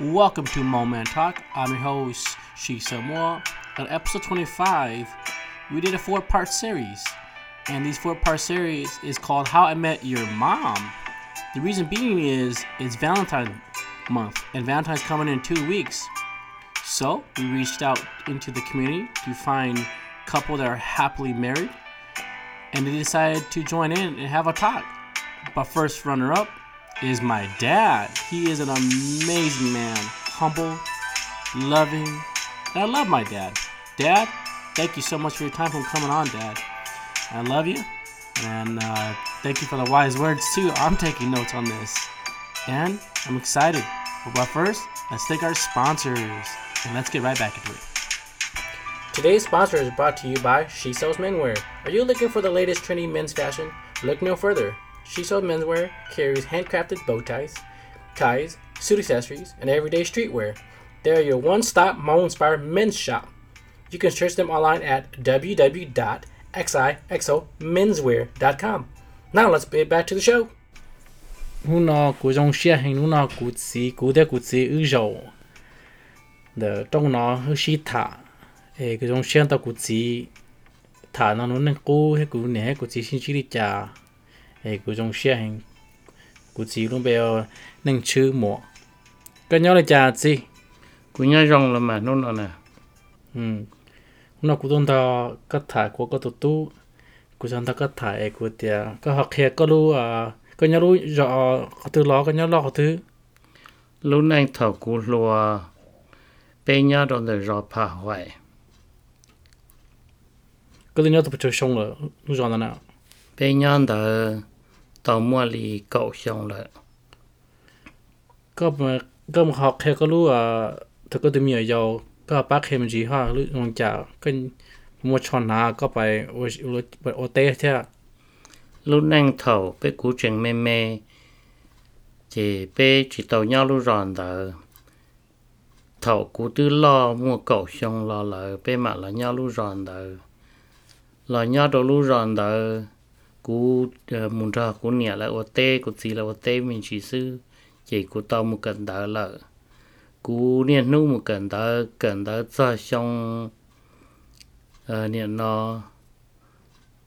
Welcome to Moment Talk. I'm your host, Shi Samoa. On episode 25, we did a four part series. And these four part series is called How I Met Your Mom. The reason being is it's Valentine's month, and Valentine's coming in two weeks. So we reached out into the community to find couple that are happily married, and they decided to join in and have a talk. But first runner up is my dad. He is an amazing man, humble, loving. And I love my dad. Dad, thank you so much for your time for coming on, Dad. I love you, and uh, thank you for the wise words too. I'm taking notes on this, and I'm excited. But first, let's thank our sponsors, and let's get right back into it. Today's sponsor is brought to you by She Sells Menwear. Are you looking for the latest trendy men's fashion? Look no further. She Sells Menswear carries handcrafted bow ties, ties, suit accessories, and everyday streetwear. They are your one-stop mom-inspired men's shop. You can search them online at www.xixomenswear.com. Now let's get back to the show. Hun nó của trong xe hình hun nó của chỉ của đây của chỉ ư dầu. De trong nó hơi xí thả. Ê cái trong xe tao của chỉ thả nó nó nên cố hay của nè của chỉ xin chỉ đi trả. Ê của trong xe hình của chỉ luôn giờ nên chữ mỏ. Cái nhớ là trả gì? Của nhớ rong là mà nó nè. Ừ. Nó cũng tôn ta cắt thả của cái tổ tu. Của trong ta cắt thả ê của tia. Cái học hè có lu à cái nhớ lu rõ có thứ lo cái nhớ lo có thứ. Lúc này thầu của lùa bê nhớ rồi để rõ phá hoại. Cái thứ nhớ tập chơi xong rồi lu rõ nào. Bê nhớ tàu mua lì cậu xong rồi. Có mà có mà học hè có lu à có tìm nhiều dầu có bác gì ha lu ngon chả cái mua chọn nào có phải ô ô tê thế Lúc này thầu bé cú chuyện mê mê. Chỉ bé chỉ tàu nhau lúc ròn đỡ. Thầu cú tư lo mua cậu xong lo lỡ bé mà là nhau lúc ròn đỡ. Lo nhau đồ lúc ròn đỡ. Cú ờ, muốn ra cú nhẹ là ô tê, cú gì là ô tê mình chỉ sư. Chỉ cú tàu một cần đỡ là Cú niên nu một cần đỡ cần đỡ cho xong. Ờ nó.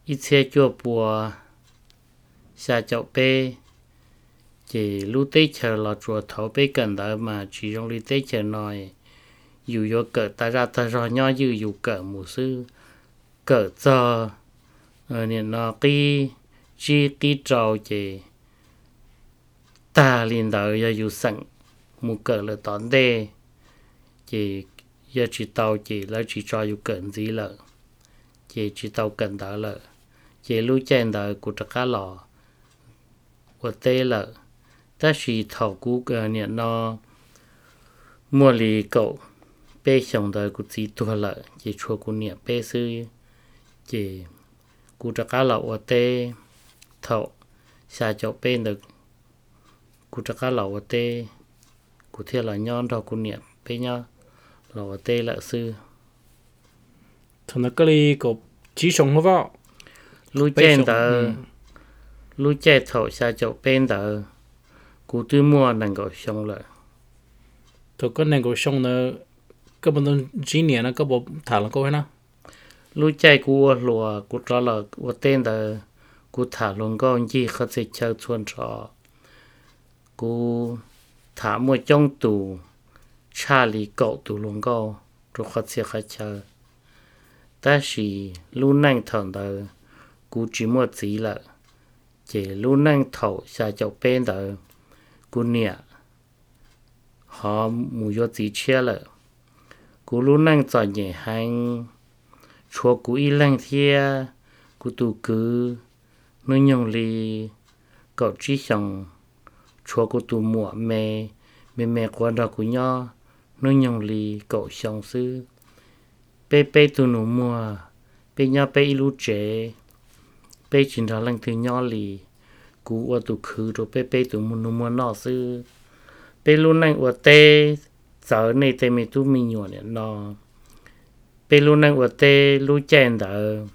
Ít xe chua bùa, xa chậu bê, chỉ lúc tê chờ là chùa thấu bê cần đó mà chỉ trong lúc tê chờ nói dù vô cỡ ta ra ta ra nhỏ dù dù cỡ một sư cỡ cho Ờ, nên nó cái chi cái trâu chỉ ta liền đó giờ dù sẵn một cỡ là tón đê. Chỉ giờ chỉ tàu chỉ là chỉ cho dù cỡ gì lợ. Chỉ chỉ tàu cần đó lợ. Chỉ lúc chen đó của tất cả lò. Của tê lợ. Ta chỉ thầu cú ờ, cái nhận nó mua lì cậu. Bê xong đời của chỉ tua lợ. Chỉ chua của nhận bê sư. Chỉ cú cả lợ của tê thầu xa cho bê được cú cả lợ của tê cú thiệt là nhon đầu của nhận bê nhá lợ của tê lợ sư thằng nó cái có chỉ sống vào lui Bê chen tờ lui chen thầu xa cho bên tờ cú tư mua năng 够 xong rồi thôi cái này có sống nó cái bọn nó chỉ niệm nó có bộ thả là có hay nào lúc chạy cú lùa cú cho là cú tên là cú thả luôn có gì khó sẽ chơi chuồn trò cú thả một trong tù cha lì cậu tù luôn có rồi khó sẽ khó chơi ta chỉ lúc năng thằng đó cú chỉ một gì là chỉ lúc năng thầu xa chậu bên đó cú nhẹ họ mua cho gì chia là cú lúc năng cho nhẹ hàng ชัวกูอีแรงเทียกูตูกือมึงยงลีเกาจีสังชัวกูตูหมวเมเมเมกวนดอกกูย่อมึงยงลีเกาสังซื้อเป้เป้ตูหนูมัวเป้ย่อเป้อีลูเจเป้จินดาลังถึงย่อลีกูอวตุคือตัวเป้เป้ตูมุนุมัวนอซื้อเป้ลูนั่งอวเต้สาวในเตมีตู้มีหยวนเนี่ยนอ nó bê lu năng ở tê lu chèn đỡ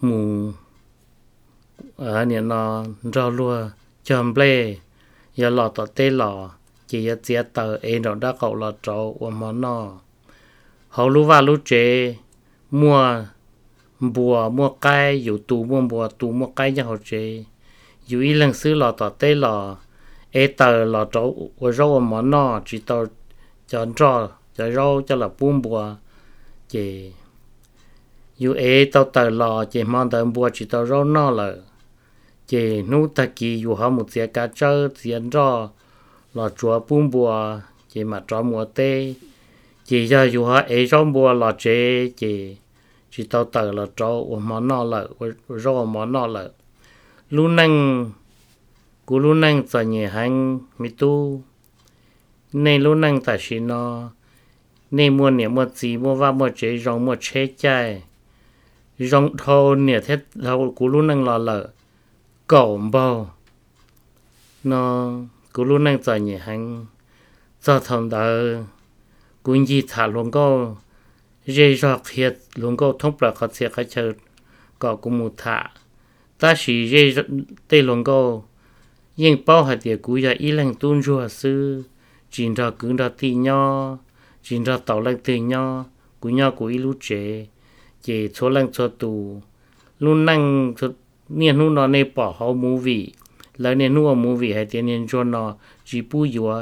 mù ở nè, nó rò lúa chầm ble, giờ lọ tọ tê lọ chỉ giờ chia tờ em đó đã cậu là trâu và món nò họ lúc vào lúc chế mua bùa, mua cây dù tù mua bùa, tù mua cây cho họ chế dù ý lần xứ lò tỏ tê lò, ê, tờ lò trâu và rau món nò chỉ tờ cho cho cho rau cho là buôn bùa. Chỉ dù ế tao tờ lò chỉ mong tờ bùa chỉ tao rau nó là chỉ nụ ta kỳ dù họ một xe cá chơ tiền rau lò chúa buôn bùa chỉ mà cho mùa tê. Chỉ giờ dù họ ế rau bùa lò chế chỉ chỉ tao tờ là trâu món lợ là rau món nó là lu năng cú lu năng tại nhẹ hang mi tu. Nên lu năng tại xin nó nên mua nè mua gì, mua vào mua chế, rong mua chế chạy rong thô nè thế thâu cú luôn năng lò lợ cổ bao nó, cú luôn năng cho nhẹ hành. Cho thầm đỡ cú gì thả luôn có dây dọc thiệt luôn có thông bạc khó thiệt khai chờ. Có cú mù thả. Ta chỉ dây tê luôn có nhưng bao hạt địa cú ya ý lăng tuôn rùa sư. Chỉ ra cứng ra tì nhò chỉ ra tàu lăng tì nho cú nho cú ý lú chế chế số lăng số tù luôn năng số niên nu nó nè bỏ hậu mũ vị lấy niên nu mù vị hay tiền niên cho nó chỉ bu yếu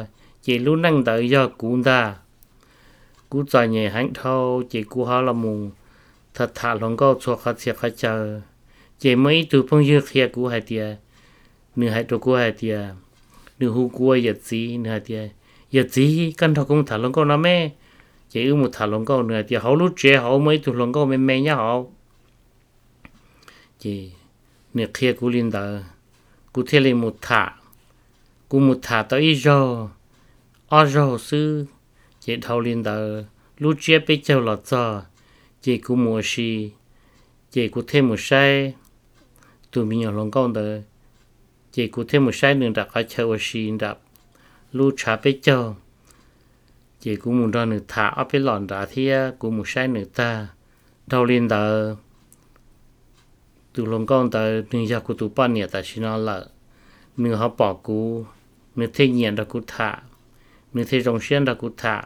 chế luôn năng đợi do cú ta cú tại nhẹ hạnh thâu chế cú ha là mù thật thà lòng cao cho khách sẽ khách chờ chế mấy từ phong dư khía cú hay tiền nửa hai tổ cú hay tiền nửa hú cú hay gì nửa hai tiền yết gì căn thọ cũng thả lông câu nó mẹ? Chỉ ư một thả lông câu nữa, thì họ lúc trẻ họ mới tụ lông câu mẹ mẹ nhá họ chỉ nửa kia cú linh đờ, cú thế lên một thả, cú một thả tới ít rồi ở rồi sư chỉ thâu linh đờ, lúc trẻ bây giờ là cho chỉ cú mua xì, chỉ cú thêm một sai. Tụi mình nhỏ lông câu đờ chỉ cụ thêm một sai nữa đã có chơi ở xin đã lu trả bé cho chỉ cụ muốn ra nữa thả ở bên lòn đã thì cụ một sai nửa ta đầu lên đã từ lòng con ta nửa giờ cụ tụ bao nhiêu ta xin nó lợ. Nửa họ bỏ cụ nửa thế nhiên đã cụ thả. Nửa thế rong xuyên đã cụ thả.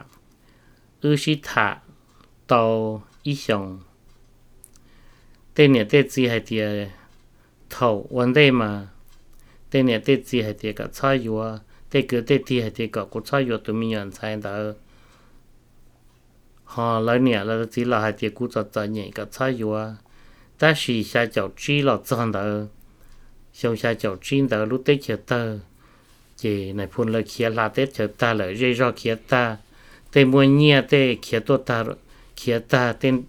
Ư sĩ thả tàu ý xong tên nhà tên gì hay tiề, thầu vấn đề mà. Tên này tên gì hay tiề cả sai rồi tên cứ tên gì hay thì cả cũng sai yếu tụi mình nhận sai đó họ lấy nè là chỉ là hay thì cũng cho cho nhẹ cả sai yếu ta chỉ xa cháu chi là chân đó xong xa cháu chi đó lúc tết chờ ta chỉ này phun là kia là tết chờ ta là dây ra kia ta tê mua nhia tê kia tôi ta kia ta tên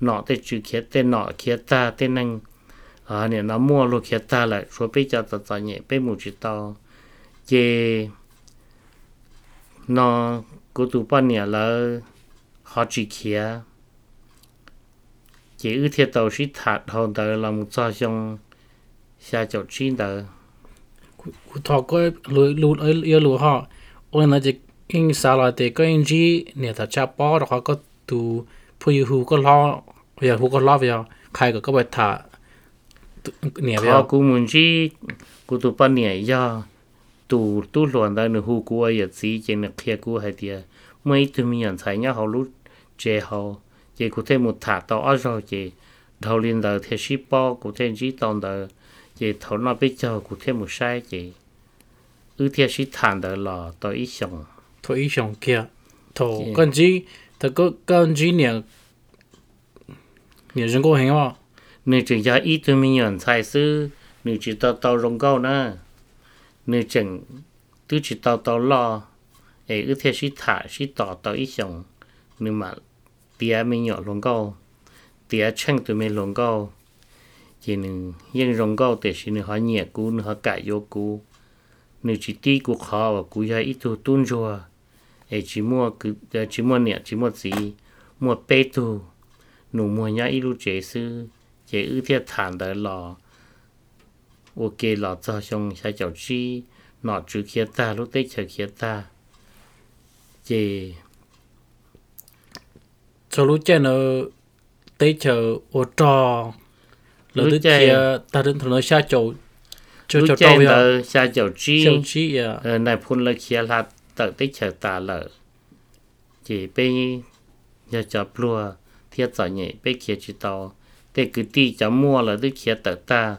nọ tê chữ kia tên nọ kia ta tên năng à nè, nó mua luôn kia ta lại số bây giờ tao tao nhẹ bây một chút tao về nó cố tụ bao nhiêu là họ chỉ kia chỉ ưu thiên tàu sĩ thật hồn tờ là một cho trong xa chỗ chín tờ. Cụ thọ có lùi lùi ở yêu lùi họ. Ôi nó chỉ in sao là để có in gì nè thật cha bỏ rồi họ có tụ phụ yêu có lo giờ hú có lo về khai có bài thả nè về họ cũng muốn chi cũng tụ bao nhiêu giờ tu tu luan da nu hu ku ai zi je ne khia ku hai dia mai tu mi yan sai nya ho lu je ho je ku te mu tha to a jo je thâu liên đời thế sĩ po của thế chỉ tồn đời về thâu nó biết chờ cụ thể một sai chị ư thế sĩ thản đời lò tôi ít xong, tôi ít xong kia. Thâu con chỉ thâu có con chỉ nè nè dân cô hiểu không nè chỉ cho ít tôi mình nhận sai sư nè chỉ tao tao rong câu nữa nếu chừng tu chỉ tàu tàu lo, ấy ưu theo sĩ thả, sĩ tàu tàu ít xong nhưng mà tia mình nhỏ luôn câu tia chân tụi mình luôn câu. Chỉ nên yên rong câu để sĩ nên họ nhẹ cú nên họ cải vô cú. Nên chỉ tí cú khó và cú ra ít tu tuôn rồi ấy chỉ mua cứ à, chỉ mua nhẹ chỉ mua gì? Mua bê tu. Nụ mua nhá ít lúc chế sư chế ư tiên thản đời lò cho xong sai cháu chi nọ chữ kia ta lúc tết chờ kia ta chế cho lúc chơi nó tới chờ ô trò lỡ tới kia ta đến thằng nó xa chỗ cho lúc cho chơi trâu ya đời sai cháu chi sao chi ya ờ này phun là kia là ta tự tích chờ tà lợ chỉ bên giờ cho plua thiết cho nhẹ bên kia chỉ tàu tê cứ ti cho mua là tức kia tự ta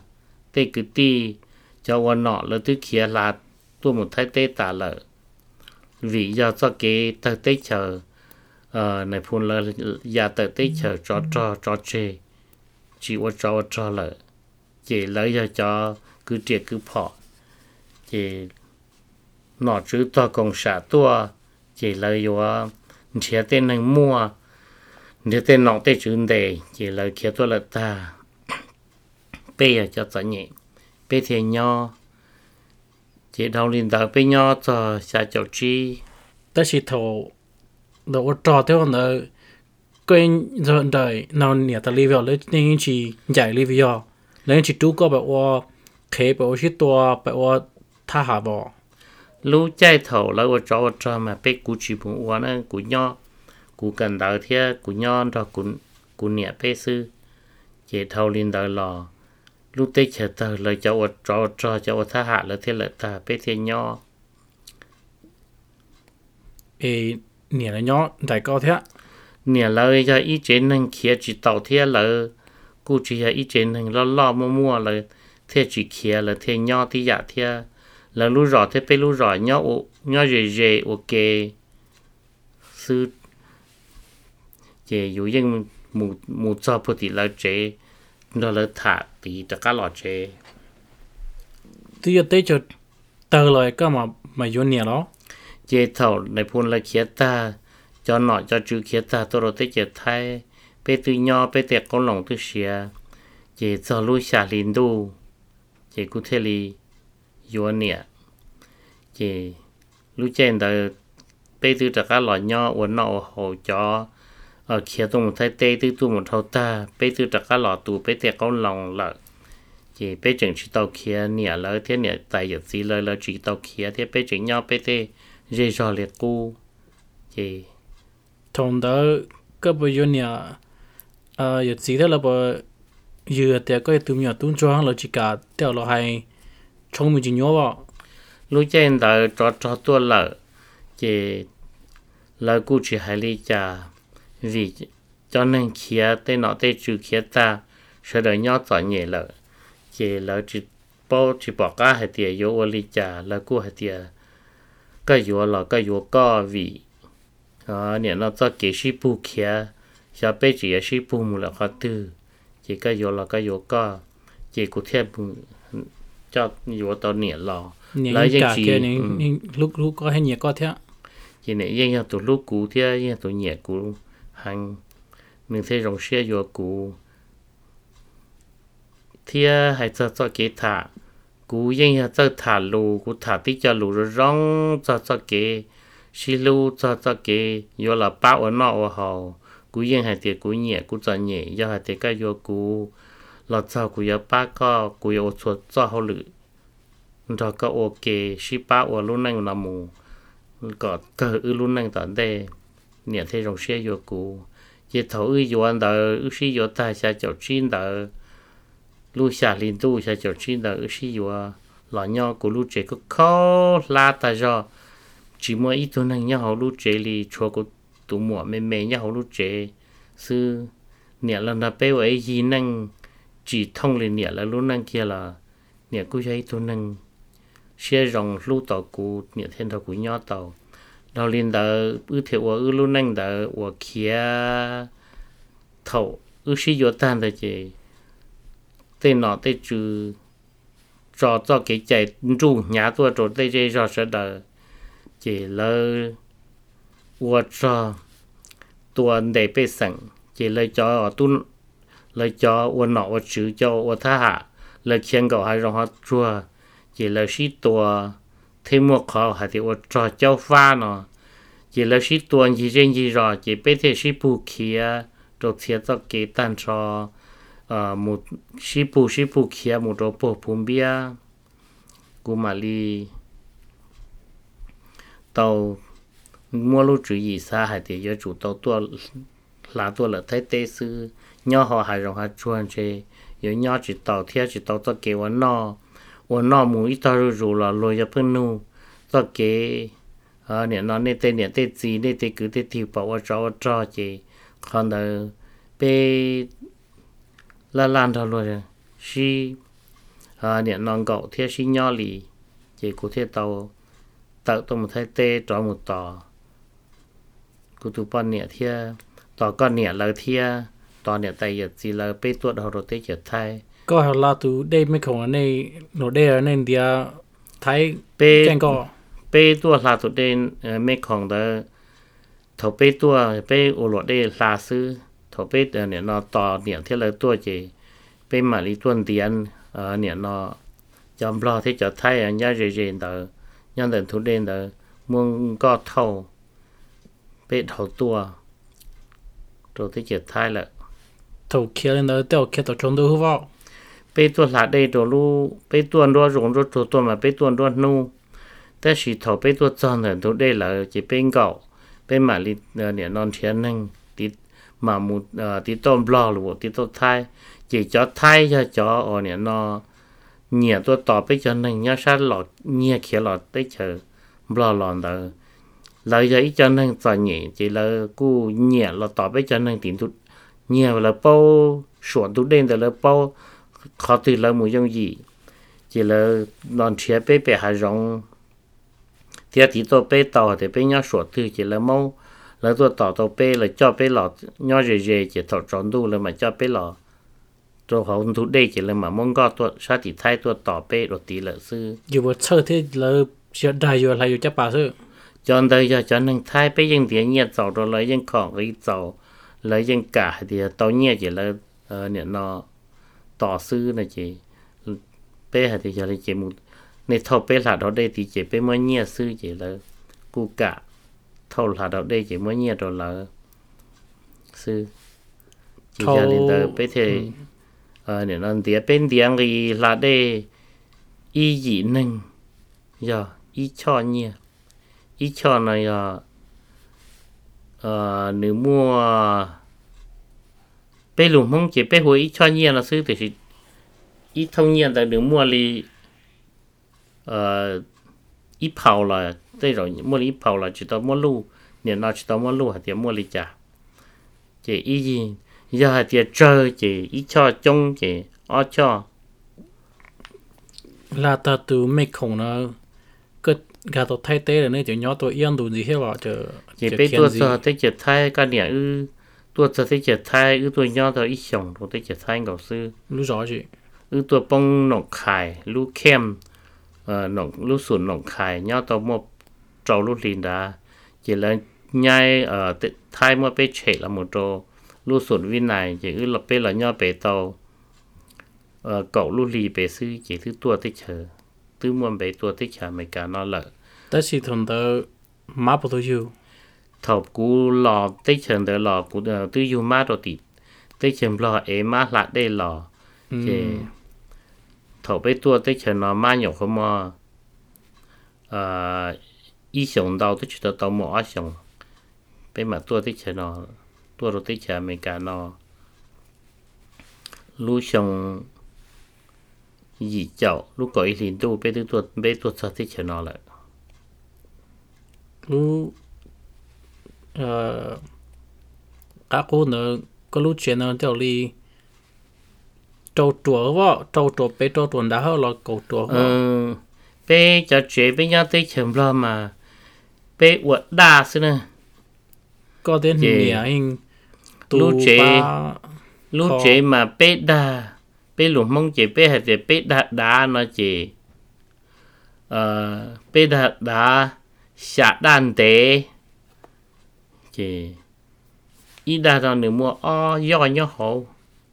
tê cứ ti, cho quan nọ là thứ kia là tôi một thái tê tà lợ vì do cho cái tự tích chờ ờ này phun là giờ tự tích chờ cho cho cho chê chỉ ว่า cho cho cho lợ chỉ lấy cho cho cứ triệt, cứ phọ chỉ nọ chữ to công xã tua. Chỉ lấy yo chia tên này mua. Nếu tên nọ tên chữ đề chỉ lấy kia tôi là ta bê ở cho tận nhẹ bê thì nho chỉ đầu liền đầu bê nho cho xa chỗ chi. Tất sĩ thổ đồ trò theo nó quên dọn đời nào nhỉ ta live lấy nên chỉ giải live nên chỉ chú có bảo ô khế bảo sĩ tua bảo ô tha hạ bỏ lũ chạy thầu lấy ô trò trò mà bê cú chỉ bụng ô nó cú nho cú cần đầu thế cú nho rồi cú cú nhẹ bê sư chỉ thâu liền đầu lò lúc tết chờ tờ lời cháu ở trò cháu tha hạ lời thiên lợi tà bê thiên nho. Ê nè là đại cao thế nè lời cho ý chế nâng kia chỉ tàu thế lời cụ chỉ là ý chế nâng lo lo mua mua lời thế chỉ kia lời thiên nho thì dạ thế là lúc rõ thế bê lúc rõ nho nho dễ dễ ok sư chế dù dân mù mù cho phụ chế nó là thả bị tất cả lọ chê thì giờ tới cho tờ lời cơ mà mà vô nè đó. Chế thảo này phun là khía ta cho nọ cho chữ khía ta tôi rồi tới chế thay. Bé tuy nho bé tẹt con lòng tôi xìa. Chế thảo lui xả Lìn đu. Chế cụ thể Lì, vô nè chế lúc trên đời bé tuy tất cả lọ nho uốn nọ hồ cho ở kia tôi một thấy tê tư tôi một thâu ta bây tư đặt cá lò tù bây tiệc con lòng lợ chỉ bây chừng chỉ tàu kia nè lỡ thế nè tại giật gì lỡ lỡ chỉ tàu kia thế bây chừng nhau bây tê dễ dò liệt cu. Chỉ Thông đó các bây giờ nè à giật gì thế là bờ dừa tiệc có tụi nhỏ tụi cho là chỉ cả tiệc là hay trong mình chỉ nhớ vào. Lúc trên đó cho cho tôi lỡ chỉ lỡ cu chỉ hai lý cha vì cho nên kia tên nó tên chữ kia ta sẽ đợi nhau tỏ nhẹ lợ chỉ lợ chỉ bỏ chỉ bỏ cả hai tiền yếu ở lý trả lợ cua hai tiền cái yếu là cái yếu có vị, à nè nó cho kế sĩ bu kia cho bé chỉ là sĩ bu mù là khó tư. Chỉ cái yếu là cái yếu có chỉ cụ thể bu cho yếu tao nhẹ lò. Lấy những chỉ lúc lúc có hay nhẹ có thế chỉ này những tụ lúc cũ thế những tụ nhẹ cũ hàng mình thấy rong xe vô cũ thì hay cho cho kế thả. Cũ yên nhau cho thả lù. Cũ thả tí cho lù rồi rong cho cho kế. Xí lù cho cho kế. Vô là bao ở nọ ở hậu. Cũ yên hay tiệt cũ nhẹ cũ cho nhẹ. Do hay tiệt cái vô cũ lọt cho cũ vô ba có cũ vô chuột cho hậu lự. Rồi có ok xí bao ở lúc này là mù. Có cờ ư luôn năng tận đây nhà thế rồng xe vô cụ. Chỉ thổ ư vô anh đỡ, ư sĩ vô ta xa chỗ chín đỡ. Lu xa linh tu xa chỗ chín đỡ, ư sĩ vô lọ nhau của lu trẻ có khó la ta do. Chỉ mua ít thôi năng nhau hậu lu trẻ li chua của tụ mùa mê mê nhau hậu lu trẻ sư nhà lần là bé ấy gì năng, chỉ thông lên nhà là luôn năng kia là nhà cũng thấy tôi năng. Xe rồng lu tàu cụ nhà thiên tàu của nhau tàu đầu liên đờ ư thiệu ư lu năng của kia thầu ư sĩ vô tan đờ chị tên nọ tên chữ cho cho cái chạy ru nhà tôi rồi tên chơi cho sẽ đờ. Chỉ lơ của cho tôi để bê sẵn. Chỉ lấy cho tu lấy cho của nọ của chữ cho của tha hạ khen cầu hay rong hết chua chỉ là sĩ tua thì một khó hay thì ở trò châu pha nó chỉ là sĩ tuần chỉ trên gì rồi chỉ biết thế sĩ bù kia rồi thiệt cho cái tan cho ờ một sĩ bù sĩ bù kia một đồ bộ phun bia của mà li tàu mua lúc chữ gì xa hay thì do chủ tàu tua là tua là thấy tê sư nhỏ họ hay rồi họ chuan chơi rồi nhỏ chỉ tàu thiệt chỉ tàu cho cái vấn nó 我那么一大入入了，落一盆路，到给 ờ nè nó nè tên nè tên gì nè tên cứ tên thì bảoว่าcho cho chị còn là bê là lan thôi rồi si ờ nè non gạo theo si nhỏ lì chị cụ theo tàu tạo tôi một thái tê cho một tò cụ tụ bọn nè theo tò con nè là theo tò nè tay giờ chỉ là bê tuột họ rồi tê chợt thay ก็เฮาลาตูได้ไม่ของในโนเดอร์ในเดียไทย bê แกงก็ bê tua là tụi đen mấy con đó thầu bê tua bê ô lọ đê là sư thầu bê ờ, nè nó tò nè thế là tua chỉ bê mà lý tuần tiền ờ nè nó chọn lo thế cho thay ở nhà rề rề đó nhà đền thủ đen đó muốn có thầu bê thầu tua rồi thế chỉ thay là ถูกเคียนเดอร์เตียวเคียตัวชนดูฮู้ว่า bê tua là đây đồ lu bê tua đua rụng rồi tua tua mà bê tua đua nuแต่สีถอไปตัวจอนเนี่ยตัวได้ละจะเป็นเก่าเป็นหมาลิเนี่ยนอนเทียนนั่งติดหมามุดเอ่อติดต้นบลอหรือว่าติดต้นไทยจีจอไทยจะจออ๋อเนี่ยนอเนี่ยตัวต่อไปจนหนึ่งเนี่ยชัดหลอดเนี่ยเขียหลอดได้เจอ 被做啥的着路，被做着容着做做嘛，被做着弄，但是头被做脏的都得了就变高，被嘛里呃两两天呢，的嘛木呃的到不了了，的到胎，chỉ cho thay cho cho ở nè nó nhẹ tôi tỏ bây giờ nên nhớ sát lọ nhẹ kia lọ tới chờ lo lòn đó lời giấy cho nên tỏ nhẹ chỉ là cú nhẹ lọ tỏ bây giờ nên tìm tụt là bao sủa tụt đen là bao khó từ lâu mù dùng gì chỉ là non chia bé bé hà rong tiếc tí to bé tàu thì bé nhau sổ tư chỉ là mau là tôi tàu tàu bé là cho bé lọ nhau rề rề chỉ tàu tròn đu là mà cho bé lọ tôi họ thu đây chỉ là mà mong có tôi sao thì thay tôi tàu bé rồi tí là sư dù một sơ thế là sẽ đại dù là dù chắc bà sư cho nên giờ cho nên thay bé dân tiền nhẹ tàu rồi lấy dân khoảng cái tàu lấy dân cả thì tàu nhẹ chỉ là ờ, nó nè nó tỏ sư này chỉ bé thì cho là chỉ một ในทอเปหลาดได้ที่เจไปเมื่อเนียซื้อเจเลยกูกะเท่าหลาดได้เจเมื่อเนียดอลลาร์ซื้อจีจาลินเดอไปเทเออเนี่ยนั่นเดียเป็นเดียงอีหลาได้อีหยีหนึ่งย่ออีช่อเนี่ยอีช่อนะย่อเอ่อหรือมัวไปหลุมห้องเจไปหัวอีช่อเนี่ยนะซื้อแต่สิ 一头年的这茉莉，呃，一泡了，这种茉莉一泡了，就到末路，年那去到末路还得茉莉家，这一要还得这这一敲中这二敲。là ta từ mấy khổng nó cứ gà tao thay tế là nơi chỗ nhỏ tôi yên đủ gì hết rồi chờ chỉ biết tôi sợ thế chỉ thay cái nhà ư tôi sợ thế chỉ thay ư tôi nhỏ tôi ít sống tôi thế chỉ thay ngọc sư. Lúc rõ chị. คืตัวป้องหนกไข่ลูกเข้มเอ่อหนกลูกสุนหนกไข่ย่อตัวมบเจ้าลูกลินดาเจริญยายเอ่อทยเมื่อไปเฉดละมุโตลูกสุนวินัยเจอือละไปละย่อเปเตาเอ่อเกาะลูกลีไปซื้อเจคือตัวที่เชอตื้อมวนไปตัวที่ชาไม่การนอนละแต่สิทนเตอมาปตัวอยูทอบกูหลอได้เชิญเดอหลอกูเออตื้อยู่มาตัวติดได้เชิญหลอเอมาละได้หลอเจ 头被多的钱了蛮有什么，呃，一想到都觉得都没阿想，被嘛多的钱了，多了的钱没干了，路上一脚路过一零度被都多被多车的钱了了，路，呃，阿哥呢，个路钱呢，叫你。trâu trùa vợ trâu trùa bé trâu trùa đã hơn là cầu trùa ừ bé cho chuyện bé nhau tới chấm lo mà bé uất đa xí nè có đến nhà anh lúc chế lúc chế mà bé đa bé lùng mong chế bé hay chế bé đa ờ, đa nó chế ờ bé đa đa xả đàn tế chế ít đa đó nữa mua o do nhau hậu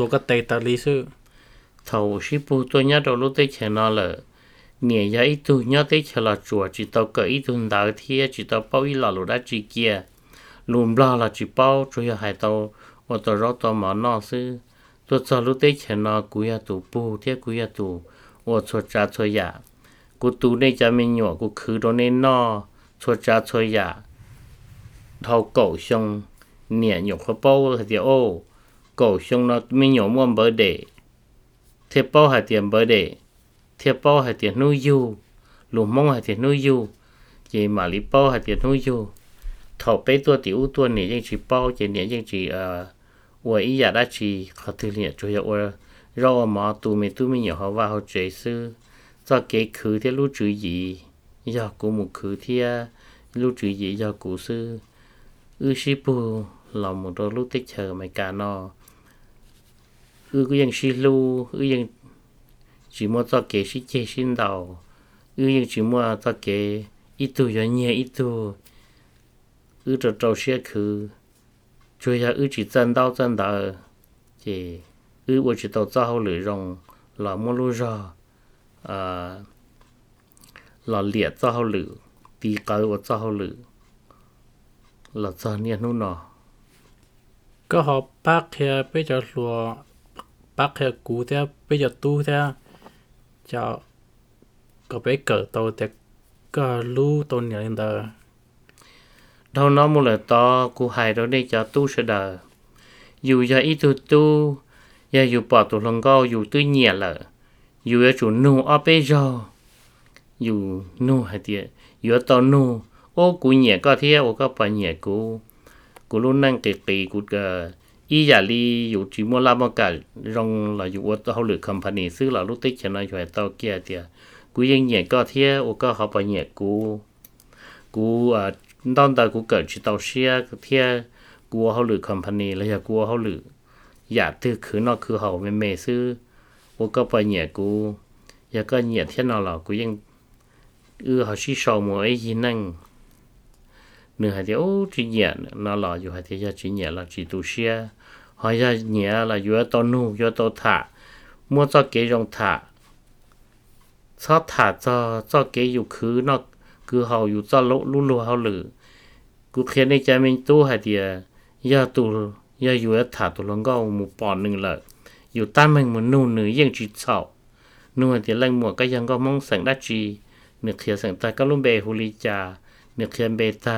โอเคยาตาจะได้จะมีกาละปีรู้นั่งเชียเชียยากูละว่าจะทนนั้นนี่เขาเองยังเชียนตัวกันแต่เองตัวก็เตะตาลีซื้อ thầu ship bu tôi nhớ đầu lúc tới chèn nó là nhẹ ya ít tu nhớ tới chờ là chùa chỉ tao cỡ ít tu đạo thì chỉ tao bao ít là lũ đã chỉ kia lùm lo là chỉ bao chủ yếu hai tao và tao rót tao mà nó sư tôi cho lúc tới chờ nó cúi à tụ bu thế cúi à tụ và cho cha cho ya cú tu này cha mình nhỏ cú khứ đó nên nó cho cha cho ya thâu cổ xong nhẹ nhục khó bao thì ô cổ xong nó mình nhổ muôn bờ để thiệp bao hạt tiền bờ để thiệp bao hạt tiền nuôi du lù mông hạt tiền nuôi du chỉ mà lý bao hạt tiền nuôi du thầu bé tua tiểu tua nè dân chỉ bao chỉ nè dân chỉ ờ ủa ý giả đã chỉ khó tư nè cho giờ ủa rau mà tụ mi tụ mi nhổ họ vào họ chế sư. Do cái khứ thế lũ chữ gì giờ cũng một khứ thì lũ chữ gì giờ cũng sư. Ư sĩ bù lòng một đôi lúc tích chờ mày cả nó ư cái dân xí lu, ư dân chỉ mua cho kế xí chế xí đầu ư dân chỉ mua cho kế ít tu cho nhẹ ít tu ư cho cháu sẽ khứ chú ya ư chỉ chân đau chân đau chỉ ư bộ chỉ tàu cho hậu lưỡi rồng là mua lu ra à là liệt cho hậu lưỡi tí cái của cho hậu lưỡi là cho nhẹ nu nọ có họp bác kia bây giờ bác hay cú thế, bây giờ tu thế, cho có bé cỡ tàu thế có lu tàu nhà lên đó đâu nó một lời to cú hài đó đi cho tu sẽ đời dù giờ ít tu tu giờ dù bỏ tụ lòng cao dù tư nhẹ lợ dù ở chủ nu ở bây giờ dù nu hay tiệt dù ở tàu nu ô cú nhẹ có thế ô có phải nhẹ cú cú luôn năng kỳ kỳ cú อีหยาลีอยู่ชิมูรามากะรองเราอยู่วัดเขาห我好了 company ซื้อเราลูกติ๊กฉันช่วยเต้าเกียเตียกูยังเหยียก็เทียโอก็เขาไปเหยียกูกูอ่าตอนต่กูเกิดชิตเตาเชียเทียกูเขาหรือ company แล้วอย่ากูเขาหรืออย่าตื้อคือนอกคือเขาเม่เมซื้อโอก็ไปเหยียกูอย่าก็เหยียเทียนอเรากูยังเออเขาชี้ชอมวยยีนั่ง เนื้อหาที่โอ้จีเนียน่าหล่ออยู่หาที่จะจีเนียละจีตูเชียหายใจเหนียละอยู่ตอนนู้อยู่ตอนถามัวจะเกยองถาชอบถาจะจะเกยอยู่คือนอกคือเขาอยู่จะลุลุ่ลัเขาหรือกูเขียนในใจมันตู้หาเดียยาตูยาอยู่ถาตัวลงก็หมูปอนหนึ่งเลยอยู่ใต้มันเหมือนนู่นหนื่งยังจีเศร้านู่นเดียแรงหมวกก็ยังก็มองแสงได้จีเนื้อเขียนแสงตาก็ลุ่มเบหุริจาเนื้อเขียนเบตา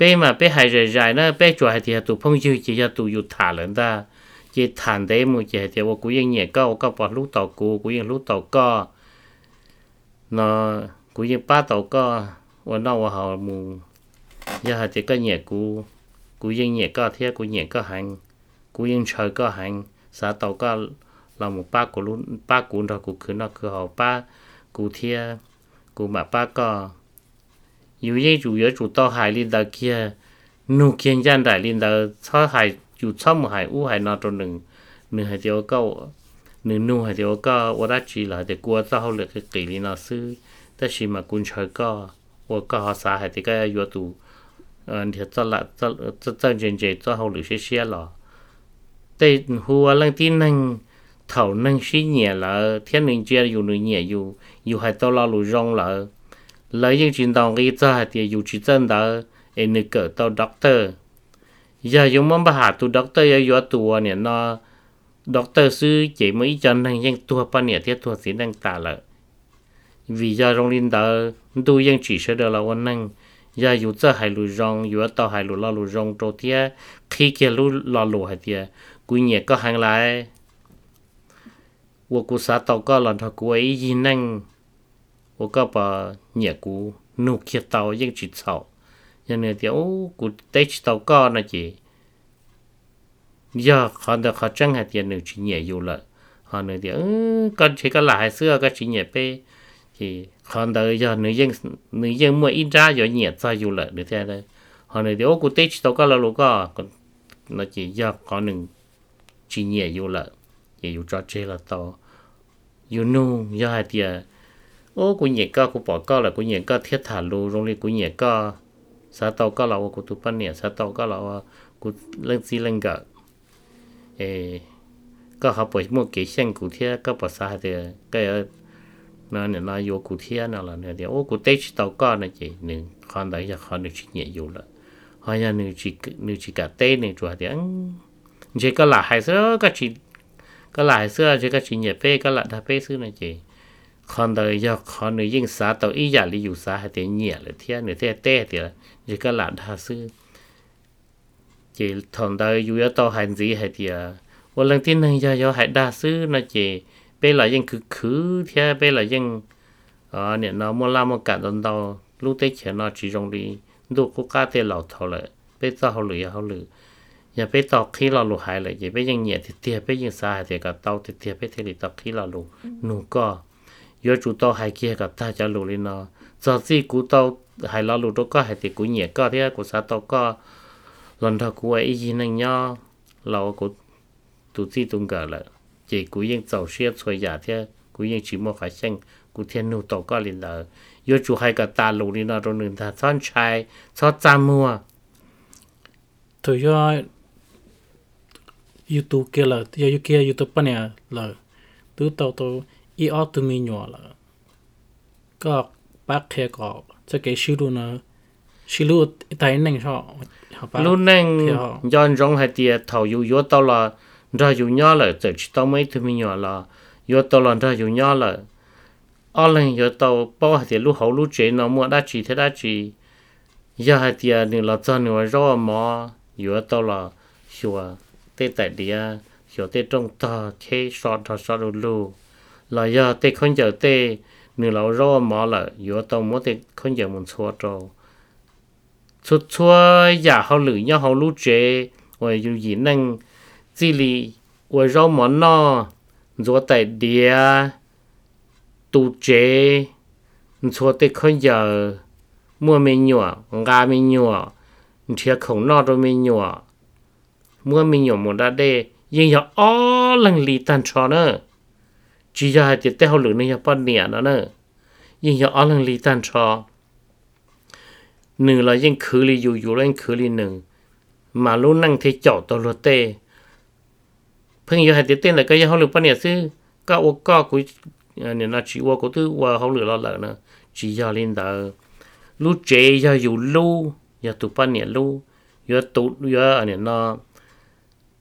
bé mà bé hay rời rời nó bé chùa hay thì tụ phong dư, chỉ cho tụ dụ thả lên ta chỉ thản đấy một chỉ thì tôi cũng yên nhẹ cao cao bỏ lúc tàu cũ cũng yên lúc tàu co. Nó cũng yên ba tàu co và nó họ mù. Giờ thì có nhẹ cũ cũng yên nhẹ cao thế cũng nhẹ cao hành. Cũng yên trời cao hành xã tàu co là một ba của lúc ba của đó cũng cứ nó cứ họ ba cụ thia cụ mà ba co. 有些主要主到海里的 kia nu kiên gian đại linh đó cho hải chủ cho một hải u hải nó trong nừng nừng hải tiêu cao nừng nu hải tiêu cao 我 đã chỉ là để qua sau hậu lực cái kỳ linh nó sư ta chỉ mà quân chơi cao 我高好啥海这个阅读嗯你做了做做做真真做好了些些了。对胡我冷天能头能是热了,天能节有能热有有还到老路上了。lấy những chuyện đó cái cho thìอยู่chỉ chân đó em nữ cỡ tao doctor giờ dùng món bà hạ tu doctor giờ yo tu nè nó doctor sư chỉ mới cho nên những tu ba nè thiết tu sĩ đang tả lại vì giờ trong linh đạo tu những chỉ sẽ được là quan năng giờ dù cho hai lù rong dù tao hai lù lo lù rong trâu tia khi kia lù lo lù hai tia cú nhẹ có hàng lại 我古啥祷告了，他古一一能， 我个把热古努克到一只草。cho nên thì ô cụ tết tàu co là chị giờ họ được họ trăng hạt tiền được chỉ nhẹ dù lợi họ nói thì con chỉ có lại xưa có chỉ nhẹ pe thì còn đời giờ nữ dân nữ dân mua ít ra giờ nhẹ cho dù là được thế đấy họ này thì ô cụ tết tao có là lúc có còn nó chỉ do có những chỉ nhẹ dù là chỉ dù cho chơi là tao dù nu do hai tia ô cụ nhẹ có cụ bỏ có là cụ nhẹ có thiết thả lu rong li cụ nhẹ có sa tàu có là cụ tu pan nhẹ sa tàu có là cụ lăng xi lăng gạo ê có học bỏ mua cái sen cụ thiết có bỏ sa thì cái nó nè nó vô cụ thiết nó là nè thì ô cụ tết tàu có này chị nên con đấy giờ con được chỉ nhẹ dù là họ nhà nữ chỉ nữ chỉ cả tê nè chùa thì anh chỉ có là hai xưa có chỉ có là hai xưa chỉ có chỉ nhẹ phê có là thà phê xưa này คอนเดยอคอนเนยิ่งสาเตาอีหยาลิอยู่สาหเตเหี่ยเลยเทียเนือเทียเต้เตี๋ยยก็หลานทาซื้อเจทองได้อยู่ยอตอหันซีหเตียวันหลังที่หนึ่งยอยอหายดาซื้อนะเจเป้หลายยังคือคือเทียเป้หลายยังอ๋อเนี่ยน้องมัวลามกัดตอนเราลูกเต้เขียนนอจีจงดีดูกูกล้าเตี้ยเหล่าเท่าเลยเป้เจ้าเขาหรือเขาหรืออย่าไปตอกขี้เราหลูหายเลยอย่าไปยังเหยียเตี้ยไปยังสาเตียกับเต้าเตี้ยไปเทลิตอกขี้เราหลูหนูก็ giờ chủ tàu hay kia cả ta cho lù lên nó giờ gì cú tàu hay là lù đó có hay thì cú nhẹ co thế cú sa tàu co lần đầu cú ấy gì năng nhau lâu cú tụ gì tung cả lại chỉ cú yên giàu xe xoay giả thế cú yên chỉ một phải xanh cú thiên nụ tàu co lên là 有住喺个大陆里那种人，他穿菜穿杂物啊。thôi cho youtube kia là giờ kia youtube bên này là từ tàu tàu i ở từ mình nhỏ là có bác kia có cho cái siêu luôn nó siêu luôn tại nên sao lúc nên dọn rong hay tiệt thầu yêu yêu tao là ra yêu nhỏ là chỉ tao mấy từ mình nhỏ là yêu tao là ra yêu nhỏ là ở lần giờ tàu bao thì lúc hậu lúc chế nó mua đã chỉ thế đã chỉ giờ hai tia nên là cho nữa rõ mà giờ tàu là sửa tê tại địa sửa tê trong ta thế sọt thọ sọt lu là giờ tê không giờ tê nửa lão rô mà là yếu tàu mua tê không giờ muốn xua trâu xua xua giả hậu lử nhau hậu lúc chế rồi dù gì năng chỉ lì rồi rô mà nó rồi tại địa tu chế xua tê không giờ mua mình nhỏ gà mình nhỏ thì khổng nó rồi mình nhỏ mua mình nhỏ một đá đê, nhưng giờ ó lần lì tan trò nữa chỉ cho hai tiết tế hậu lửa này nhập bắt nẻ nó nè, nhưng nhập ở lần lý tan cho. Nửa là dân khử lý dù dù là dân khử lý nửa. Mà lúc năng thế chảo tàu lửa tê. Phân nhập hai tiết tế là cái hậu lửa bắt nẻ chứ các ô có của à, nè, là chỉ ô của tư ô hậu lửa lo lỡ nè, chỉ cho lên tờ lúc chế cho dù lâu giờ tụ bắt nẻ lâu giờ tụ giờ nè nó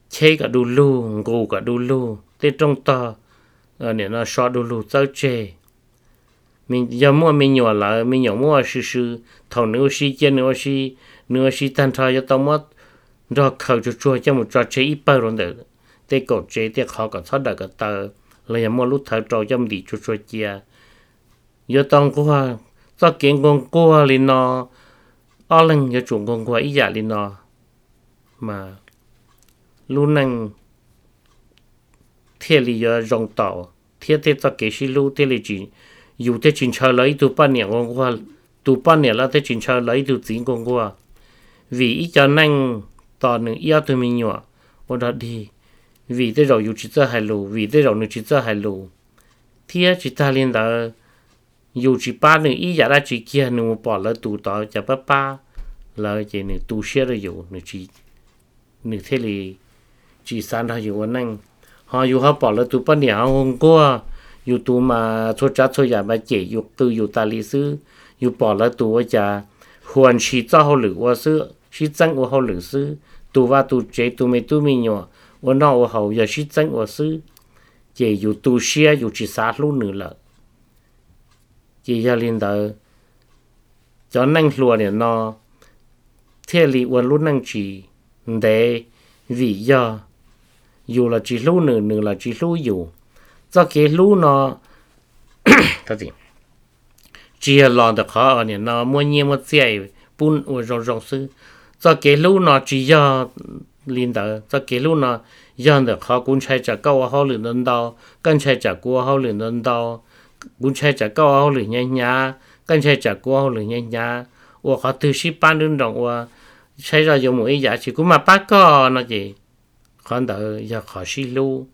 chế cả đu lưu ngủ cả đu lưu tê trong tờ Ờ, ta nên nó xóa đồ lù tao chê. Mình, giờ mua mình nhỏ lại mình nhỏ mua sư sư thầu nữa sư chân nữa sư nữa sư tan thao cho tao mất. Rồi khẩu cho chua, cho một trò chế ít bao rồi đấy để cổ chế thì khó cả thoát được cả tờ. Là mua lúc thở trò chăm đi cho chua chia. Giờ tao qua tao kiện con qua liền nó ở lần giờ chuồng con qua ý giả liền nó mà luôn năng thế lý ở rong tàu thiên thế ta kể sĩ lưu thế lý chỉ dù thế chính cha lấy tu ba niệm con qua tu ba niệm là thế chính cha lấy tu chính con qua vì ít cho năng tỏ nên yêu tụi mình nhỏ ô đó đi vì thế rồi dù chỉ cho hai lù vì thế rồi nửa chỉ cho hai lù thiên chỉ ta liên đó dù chỉ ba nửa ít giờ đã chỉ kia nửa bỏ lỡ tu tỏ chả ba ba lỡ chỉ nửa tu xe rồi dù nửa chỉ nửa thế thì chỉ san ra dù năng họ dù họ bỏ là tụ bắt nhà hôm qua dù tụ mà cho cha cho nhà mà chỉ dù từ dù ta lý sư dù bỏ là tụ cha. Hoàn chỉ cho họ lử qua sư chỉ chân của họ lử sư tụ và tụ chế tụ mấy tụ mấy nhỏ và nó của họ giờ chỉ chân của sư chỉ dù tụ xe dù chỉ sát luôn nữa là chỉ gia liên đó cho năng lúa này nó thế lý quân luôn năng chỉ để vì do dù là chỉ lúa nữa nữa là chỉ lúa dù cho cái lúa nó, cái gì? Chỉ là được khó này nó mua nhiều một cái bún ở rong rong sư cho cái lúa nó chỉ do linh đạo cho cái lúc nó dân được họ cũng chạy trả câu họ luyện đến đâu cần chạy trả của họ luyện đến đâu cũng chạy trả câu ao lử nhá nhá cần chạy trả câu ao lử nhá nhá. Và họ từ ship ban đến đồng và chạy ra dùng một ý chỉ cũng mà bắt có, nó gì con đỡ giờ khó xí lu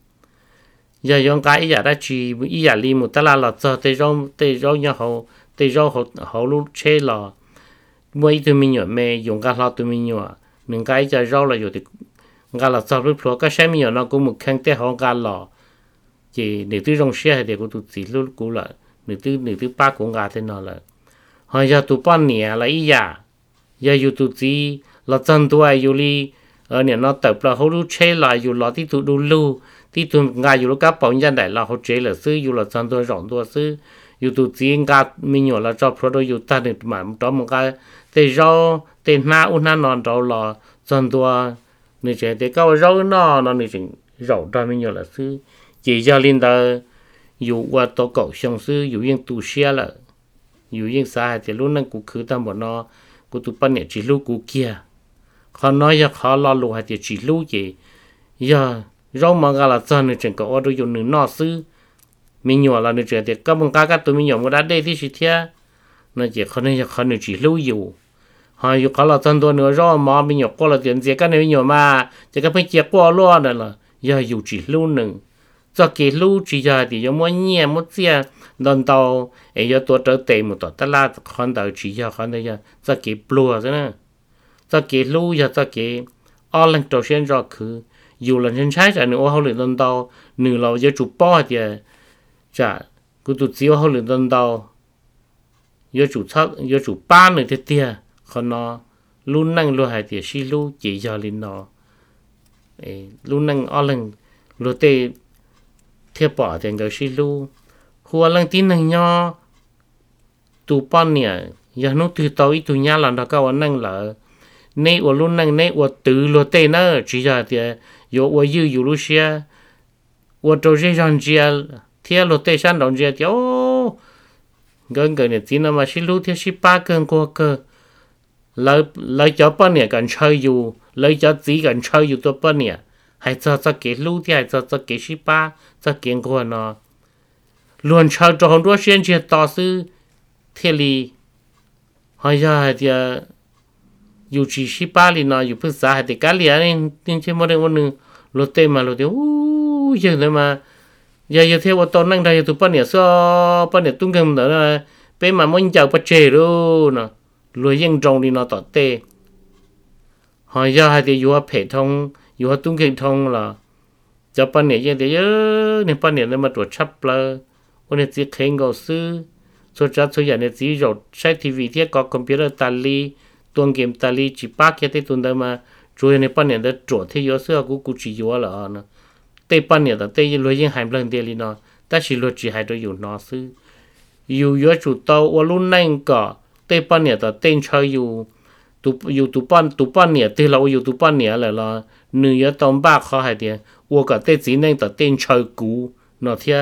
giờ dùng cái ý đã chỉ, ý li một ta là là cho tây rong tây rong nhà hậu tây rong hậu hậu lu chế là mỗi tụi mình nhớ mẹ, dùng cái lo tụi mình nhớ những cái giờ rau là rồi thì cái là cho lúc đó cái xem mình nó cũng một khăn tê họ cái lò. Chỉ nếu tư rong xe thì cũng tụi chỉ lúc cũng là nếu tư nếu tư ba cũng gà thế nào là. Hồi giờ tụi ba nhẹ là ý giả. Giờ yêu tụi chỉ là chân tụi ai yêu li ờ nè, nó tập là hô lu chế là dù là tí tụ đu lu tí tụ ngài dù lúc cá bảo nhân đại là hô chế là sư dù là chân tôi rộng tôi sư dù tụ chỉ ngà mình là cho pro dù ta được mà đó một cái, tê rau, tê na, u na non rau là chân tôi nửa chuyện tê cao rau nó nó nửa chuyện rau đó mình nhỏ là sư chỉ cho linh đời dù qua tổ cầu xong sư dù yên tu xe là, dù yên xa thì lúc nãy cũng cứ tâm bọn nó cũng tụ bắn nhẹ chỉ lúc cũng kia khó nói giờ khó lo lụa hay thì chỉ lưu gì giờ rau mà gà là chân nên chẳng có ở đôi dùng nửa nọ sư mình nhỏ là nên chẳng thì các bằng cá cá tụi mình nhỏ mà đã đây thì chỉ thế nên chỉ khó nói giờ khó nửa chỉ lưu dù họ dù khó là chân tôi nửa rau mà mình nhỏ qua là tiền gì cái này mình nhỏ mà chỉ cái phải chia qua luôn này là giờ dù chỉ lưu nửa cho cái lưu chỉ giờ thì giống muốn nhẹ muốn chia lần đầu ấy giờ tôi trở tệ một tổ tất là con đầu chỉ giờ con đây giờ cho cái blue thế này ta kể lu giờ ta kể ở lần đầu tiên ra cứ dù lần trên trái trả nữa hậu lần lần đầu nửa lâu giờ chụp bao thì trả cứ tụt xíu hậu lần lần đầu giờ chụp thấp giờ chụp ba nữa thế tia còn nó luôn năng luôn hay thì xí lu chỉ giờ lên nó luôn năng ở lần luôn tê thiệp bỏ tiền cái xí lu hùa lần tin năng nho tụ bọn nè giờ nó từ tàu ít tụ nhà là nó cao năng là nay ở luôn năng nay ở tự lo tê nơ chỉ là thì yo ở yêu yêu lúc xia ở trò chơi rằng chia thia lo tê san đồng chia thì ô gần gần này tí nữa mà xí lúc thì xí ba cơn qua cơ lấy lấy cho bao nhiêu gần chơi yu, lấy cho tí gần chơi yu tôi bao nhiêu hai cho cho cái lúc thì hai cho cho cái xí ba cho kiến qua nó luôn chơi cho hôm đó xuyên chia to sư thiên lý hay giờ thì dù chỉ ship ba li nó dù phức giá thì cái liền nên nên trên một một nửa lột tên mà lột tên u giờ này mà giờ giờ theo một tuần năng đây tụi bạn nhớ sao bạn nhớ tung cầm đó là bên mà muốn chào bắt chế luôn nó lùi yên trong đi nó tọt tê hay giờ thì dù hệ thống อยู่หัตุ้งเก่งทองล่ะจะปันเนี่ยยังเดียวเนี่ยปันเนี่ยมาตรวจชับเลยวันนี้จีเข่งก็ซื้อส่วนจัดส่วนใหญ่เนี่ยจีเราใช้ทีวีที่ก็คอมพิวเตอร์ตาลีตัวเกมตาลีจีปากแค่ที่ตัวเดิมมาช่วยในปันเนี่ยได้ตรวจที่เยอะเสื้อกูกูจีอยู่ละเนาะเตปันเนี่ยแต่เตยรวยยังหายเปล่าเดียลีเนาะแต่สิร tuần kiếm ta li chỉ ba kia thế tuần đó mà rồi này năm nhà đó chỗ thế yếu sữa cũng cũng chỉ yếu là nó tây bán năm đó tây lối những hàng lần tiền nó ta chỉ lối chỉ hai đó yếu nó sư yếu yếu chủ tàu và luôn nhanh cả tây bán năm đó tên cho yếu tu yếu tu bán tu bán nhà tây là yếu tu bán nhà là là nữ yếu tông ba khó hai tiền và cả tây chỉ nhanh đó tên cho cũ nó thì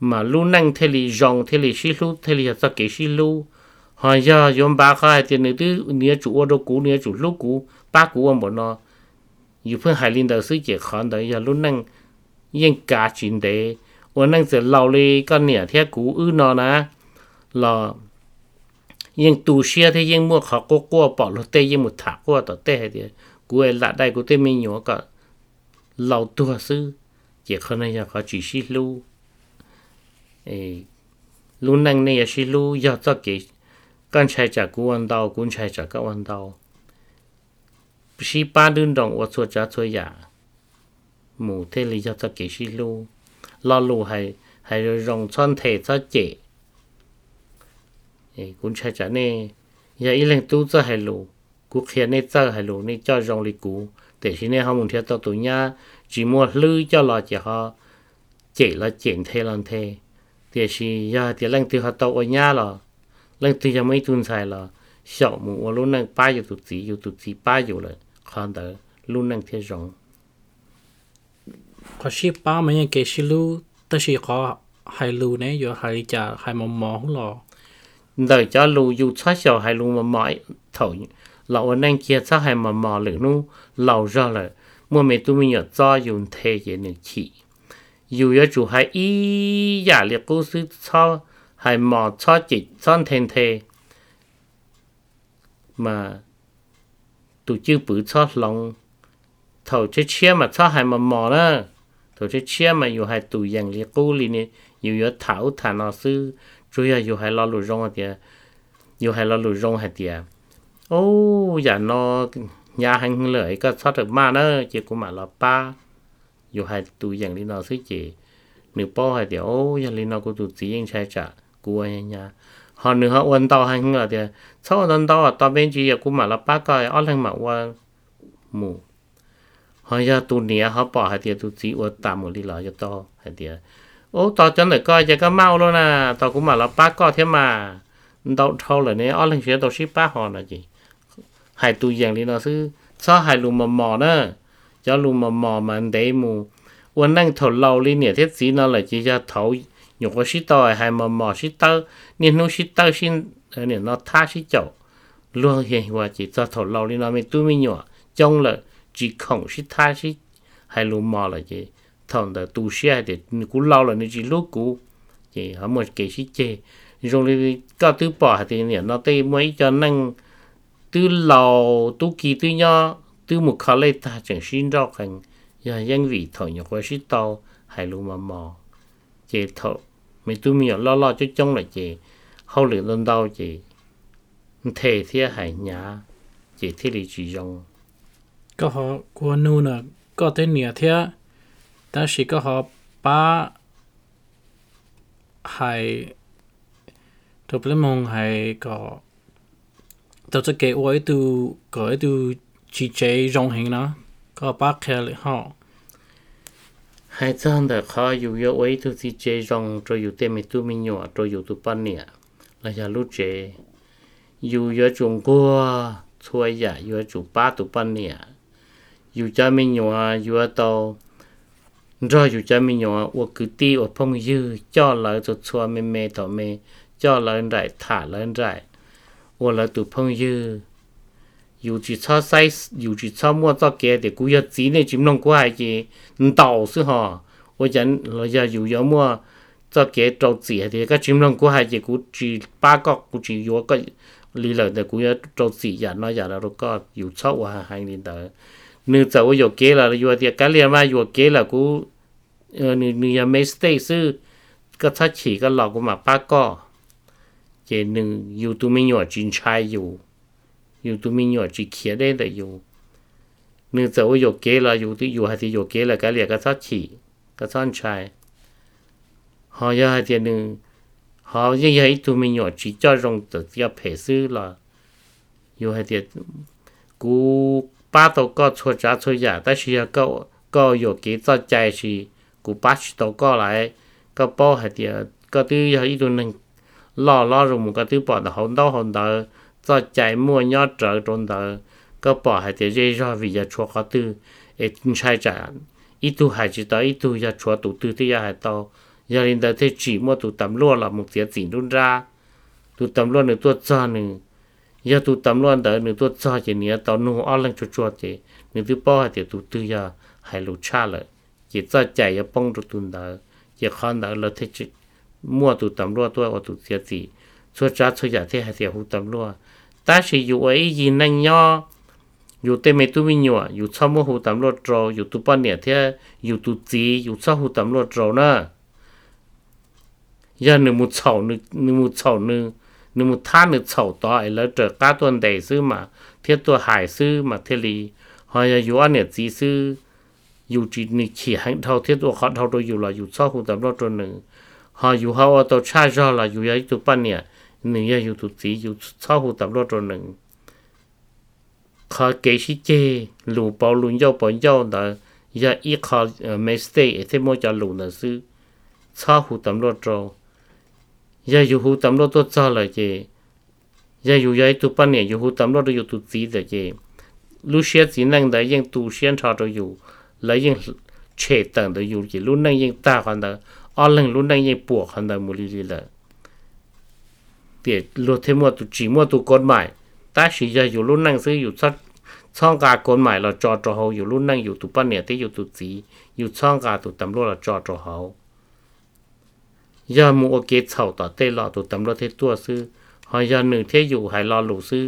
mà luôn nhanh thế li dòng thế li xí lu thế li sao kế xí lu họ giờ yom ba khai hay tiền nữ tư, nia chủ ô đô cũ, nia chủ lúc cũ ba cũ ông bọn nó yêu phương hải linh đầu sư chỉ khán đấy giờ lúc năng yên cả chuyện đấy ô năng sẽ lâu đi con nia thế cũ ư nó nà. Là yên tu xia thế yên mua khó cô cô, bỏ lô tê yên một thả cô tỏ tê hay tiền cú ấy lạ đây cú tê mình nhỏ cả lâu tua sư, chỉ không nên khó chỉ xí lu lu năng này xí lu giờ cho cái con trai trả cú ăn đau cú trai trả các ăn đau xí ba đun đồng ở chỗ trả chỗ nhà mù thế lý do cho cái xí lu lo lu hay hay rong chân thể cho chế, cú trai trả nè, giờ ý lên tu cho hay lu cú khía nên cho hay luôn nên cho rong li cú để khi nè họ muốn theo tao tụi nhá chỉ mua lư cho lo chỉ ho, chế là chuyển thế lần thế để khi giờ thì lần từ họ tao ở nhà là lakti tun sai la xiao mu wo lu nang pa yu tu zi yu tu zi pa yu le khan da lu nang te rong ko shi pa ma ye ke shi lu ta shi ko hai lu ne yo hai cha hai mo mo hu lo đời cha lu yu cha xiao hai lu ma mai thau lão nang kia cha hai ma ma le nu lão ra le mua mẹ tu mi yo cha yun te ye ne chi yu ya chủ hai ý ya le cô sư sao 係莫初節 son thiên thê mà tụ chữ bự cho lòng. Thầu chế chia mà cho hai mà mò đó. Thầu chế chia mà dù hai tụ dạng liệt cú liền nè dù yếu thảo thả nó sư chủ yếu dù hai lo lù rong thì dù hai lo lù rong hay thì ô dạ nó, nhà hàng lợi có thoát được ma đó chỉ của mà là ba dù hai tụ dạng liền nó sư chỉ, nếu bao hay thì ô dạ liền nó của tụ yên sai ให้เดี๋ยวโอ้ยลีนอกูตัวจียังใช้จ่ากลัวยังไงหอหนึ่งเขาวันต่อให้เงาเดี๋ยวชอบวันต่อตอนเป็นจีกูมาละป้าก็อ้อแรงมาว่าหมู่หอยาตัวเนี้ยเขาปอให้เดี๋ยวตัวจีว่าตามหมดลีหล่อจะต่อให้เดี๋ยวโอ้ต่อจังเลยก็จะก็เมาแล้วนะต่อกูมาละป้าก็เที่ยมาดอกเท่าเลยเนี่ยอ้อแรงเสียตัวชิป้าหอนะจีให้ตัวอย่างลีนอซื้อชอบให้ลุงมาหมอเนอะ cho luôn mà mò mà anh đấy mùวันนั่งถอดเราเลยเนี่ยเทศสีนั่นแหละจีจะถอยอยู่ก็ชิต่อให้มาหมอชิต่อเนี่ยนู้ชิต่อชินเนี่ยnó thaชิเจ้าluôn hiệnว่าจีจะถอดเรา 有个是到还毛毛是到，你弄是到是，呃，你那他是走，路线话只在头老里那边对面 nhỏ，中了只空是他是还路毛了只，同的都市还得你古老了你只路古，只还么给是只，用你搞对把还得你那对每叫能，对老都记对 nhỏ，对木卡嘞他整新绕行，也因为同样话是到还路毛毛，只头。Mình tu mình lo lo cho trong là chị, hậu lửa lần đầu chị thể thế hải nhá chị thì lý chỉ dùng có họ của nu nè có tên nhẹ thế ta chỉ có họ ba hải, tôi lên mong hải có. Tôi sẽ kể với tu có tu chỉ chế dùng hình nó có bác khe lại họ. hai chân đã khóอยู่เยอะไว้ทุกที่เจรองจะอยู่เต็มตัวมีหนัวจะอยู่ตัวปั้นเนี่ยแล้วจะรู้เจอยู่เยอะจงกัวช่วยอย่าอยู่จุป้าตัวปั้ 有几操塞，有几操莫做给的，古要钱呢，就弄过来的，唔到是哈。我人我ya有有莫做给做钱的，个就弄过来的，古只八个古只有个理论的，古要做钱呀，那呀了都个有操我还还领导。你走我有给了，有的改了嘛，有给了古呃，你你也没 stay 是个他起个老个嘛八个，也能有都没有进差有。 อยู่ตัวมีหยอดจีเขียได้แต่อยู่เนื่องจากว่าโยเกละอยู่ที่อยู่หาที่โยเกละก็เรียกก็ซัดฉีก็ซ่อนชายหอยาเดียนึงหอยาให้ตัวมีหยอดจีจ้ารงตัวเสียเพซื้อละอยู่หาเดียกูป้าตัวก็ชัวจ้าชัวยาแต่ชีก็ก็โยเกจ้าใจชีกูป้าชิตัวก็ไหลก็ป้อหาเดียก็ตื้ออีตัวนึงล่อล่อรงก็ตื้อปอดหอนดอหอนดอ do chạy mua nhớ trở trốn tờ cơ bỏ hai cái dây do vì giờ chúa có tư để sai trả ít tu hai chỉ tới ít tu giờ chúa tụ tư thì giờ hai to giờ lên đó thế chỉ mua tụ tầm luôn là một tiền tiền luôn ra tụ tầm luôn được tuột cho nữa giờ tụ tầm luôn đó nữa tuột cho chỉ nữa tao nu ở lên chuột chuột chỉ nữa thứ bỏ hai cái tụ tư giờ hai lũ cha lại chỉ do chạy giờ bông tụ tụ tờ giờ con tờ là thế chỉ mua tụ tầm luôn tôi ở tụ số trả số giả thế hay thì hữu tâm luôn ta sử dụng ấy gì năng nho, dù tên mày tu mình nhọ dù sau mô hữu tâm luôn trò dù tu ban nẻ thế dù tu gì dù sau hữu tâm luôn trò nữa giờ nửa một sầu nửa nửa một sầu nửa nửa một than nửa sầu to ấy là trở cá tuần đầy sư mà thiết tua hải sư mà thế lì. Họ giờ dù ăn nẻ gì sư dù chỉ nửa chỉ hành thâu thiết tua khó thâu đôi dù là dù sau hữu tâm luôn trò nửa họ dù hao tàu cha ra là dù ấy tu ban nẻ mình ra dù tụt sĩ dù sau hồ tập lo trò nừng kế sĩ chê lù bao lùn dâu bao dâu là ra ít khá mấy stay ở thế mô chả lù là sư sau tập lo trò ra dù hồ tập lo tốt xa là chê ra dù ra tụt ba nè dù hồ tập lo trò dù sĩ là chê lúc xe năng đấy nhưng tụ xuyên trò trò dù lấy nhưng chế tầng đó dù chỉ lúc năng nhưng ta hoàn đó ở lần năng nhưng buộc hoàn đó một lý lý là เดี๋ยรถเทมัวตุจีมัวตุกฎหม่ยตาสีจะอยู่รุ่นนั่งซื้ออยู่ซัดช่องกากฎหม่เราจอจอเฮาอยู่รุ่นนั่งอยู่ตุป้าเนี่ยที่อยู่ตุสีอยู่ช่องกาตุตำรวจเราจอจอเฮายามูโอเกตเฉาต่อเต้หล่อตุตำรวจเทตัวซื้อหอยาหนึ่งเที่ยอยู่หายรอหลูซื้อ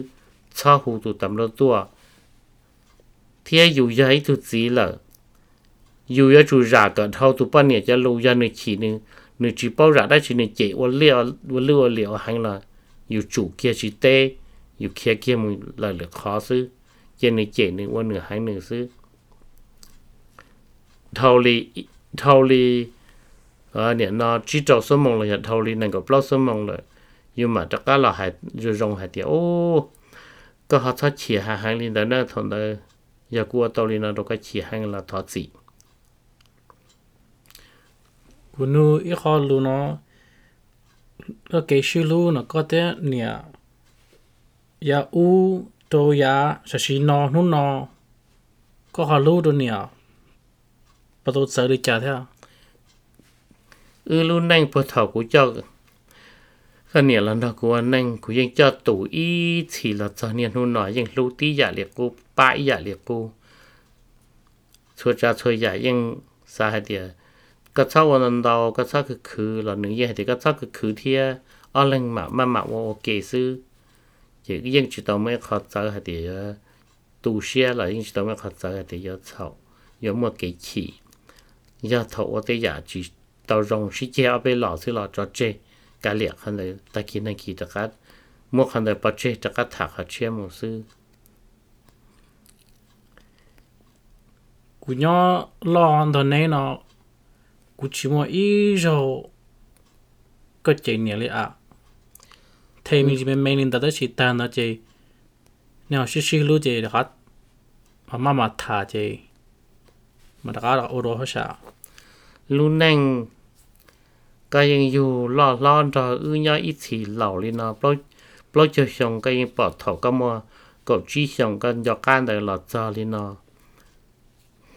ช่อหูตุตำรวจตัวเที่ยอยู่ย้ายตุสีเหรออยู่ยาจูจากิดเท่าตุป้าเนี่ยจะลูยาหนึ่งขีหนึ่งหนึ่งจีเป้าระได้ชีหนึ่งเจวันเลี้ยววันเลี้ยวเหลียวหังเลย อยู่จู่เกียชิเตอยู่เคียเกียมึงเลยเหลือคอซื้อเจนึเจนึว่าเหนือหายเหนือซื้อเทาลีเทาลีเออเนี่ยนอจีจอกสมองเลยเทาลีนั่นก็ปลอกสมองเลยอยู่มาจากก็เราหายอยู่รงหายเดียวโอ้ก็เขาทัดเฉียหาหางลินเดอร์เนอร์ทนเลยอย่ากลัวเตาลีนอเราก็เฉียหางเราทอดสีคุณนูอีคอลูเนาะ hay rồi rong hay tiệt ô có họ thoát chỉ hàng hàng lên đó nó thằng đó giờ qua tàu li nó đâu có chỉ hàng là thoát gì cú nu ít khó lu nó nó cái sư lu nó có thể nè ya u to ya sa shi no nu no có họ lu đồ nè bắt đầu sợ được trả theo ư lu nanh bờ thảo của cho cái này là nó của nanh của những cho tủ y chỉ là cho nên nu nói những lu tí giả liệt cô bãi giả liệt cô chua cha chua giả những sao hay địa cái saoวันเราcái saoคือคือเราหนึ่งยี่thì cái saoคือคือเทียở lên mà mà ก็เช้าวันเดาก็เช้าคือคือเราหนึ่งเย่แต่ก็เช้าคือคือเที่ยอลังมามามาว่าโอเคซื้อจะยังจุดต่อไม่ขอใจหัดเดียตูเชียเรายังจุดต่อไม่ขอใจหัดเดียเช้ายอมว่เกี่ยขี้ยาทว่าแต่ยากจีต่อรองชี้เจ้าไปหล่อซื้อหล่อจอเจกะเลียกันเลยตะกินนังกีตะกัดมื่อคันเลยปัจเจตะกัดถักเชี่ยมูซื้อกูย่อลองตอนนี้เนาะ cú chỉ mua ít rồi có chế nhẹ lấy à thế mình chỉ mình mình đặt chỉ tan nó chế nếu xí xí lú chế là hát mà mà mà thả chế mà đặt là ô đồ hết sao lú neng cái gì dù lo lo rồi ư nhá ít thì lẩu lên nó bao bao cho xong cái gì bỏ thầu cái mua cậu chỉ xong cái giọt can này là giờ lên nó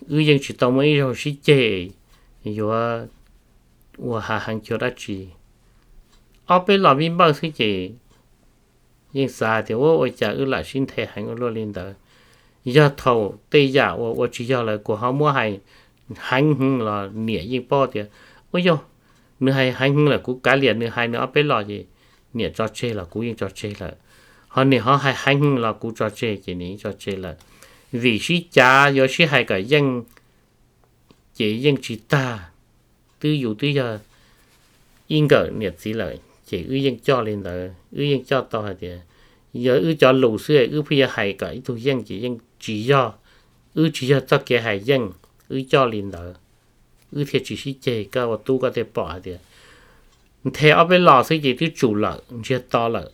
ư dân chỉ tao mấy rồi xí chế yo wa ha han cho ra chi. Ở bên lò mình bao thứ gì nhưng sa thì wo wo cha ư lại xin thể hành lo lên đó giờ thầu tây giả wo wo chỉ giờ lại của họ mua hay hành hưng là nĩa nhưng bao thì ôi yo nữa hay hành hưng là cú cá liền nữa hay nữa bên lò gì nĩa cho chê là cú yên cho chê là họ nĩa họ hay hành hưng là cú cho chê chỉ nĩa cho chê là vì sĩ cha do sĩ hay cả dân chỉ dân chỉ ta. Tư dụ tư giờ, yên cỡ nỉa sĩ lợi, chỉ ư dân cho lên là ư dân cho to thì giờ ư cho lù xưa, ư bây giờ hay cả thu dân, chỉ dân chỉ do, ư chỉ do cho cái hay dân, ư cho lên đó ư thì chỉ sĩ chế cả và tu có thể bỏ thì thế ở bên lò sẽ chỉ cái chủ lợi chỉ to lợi.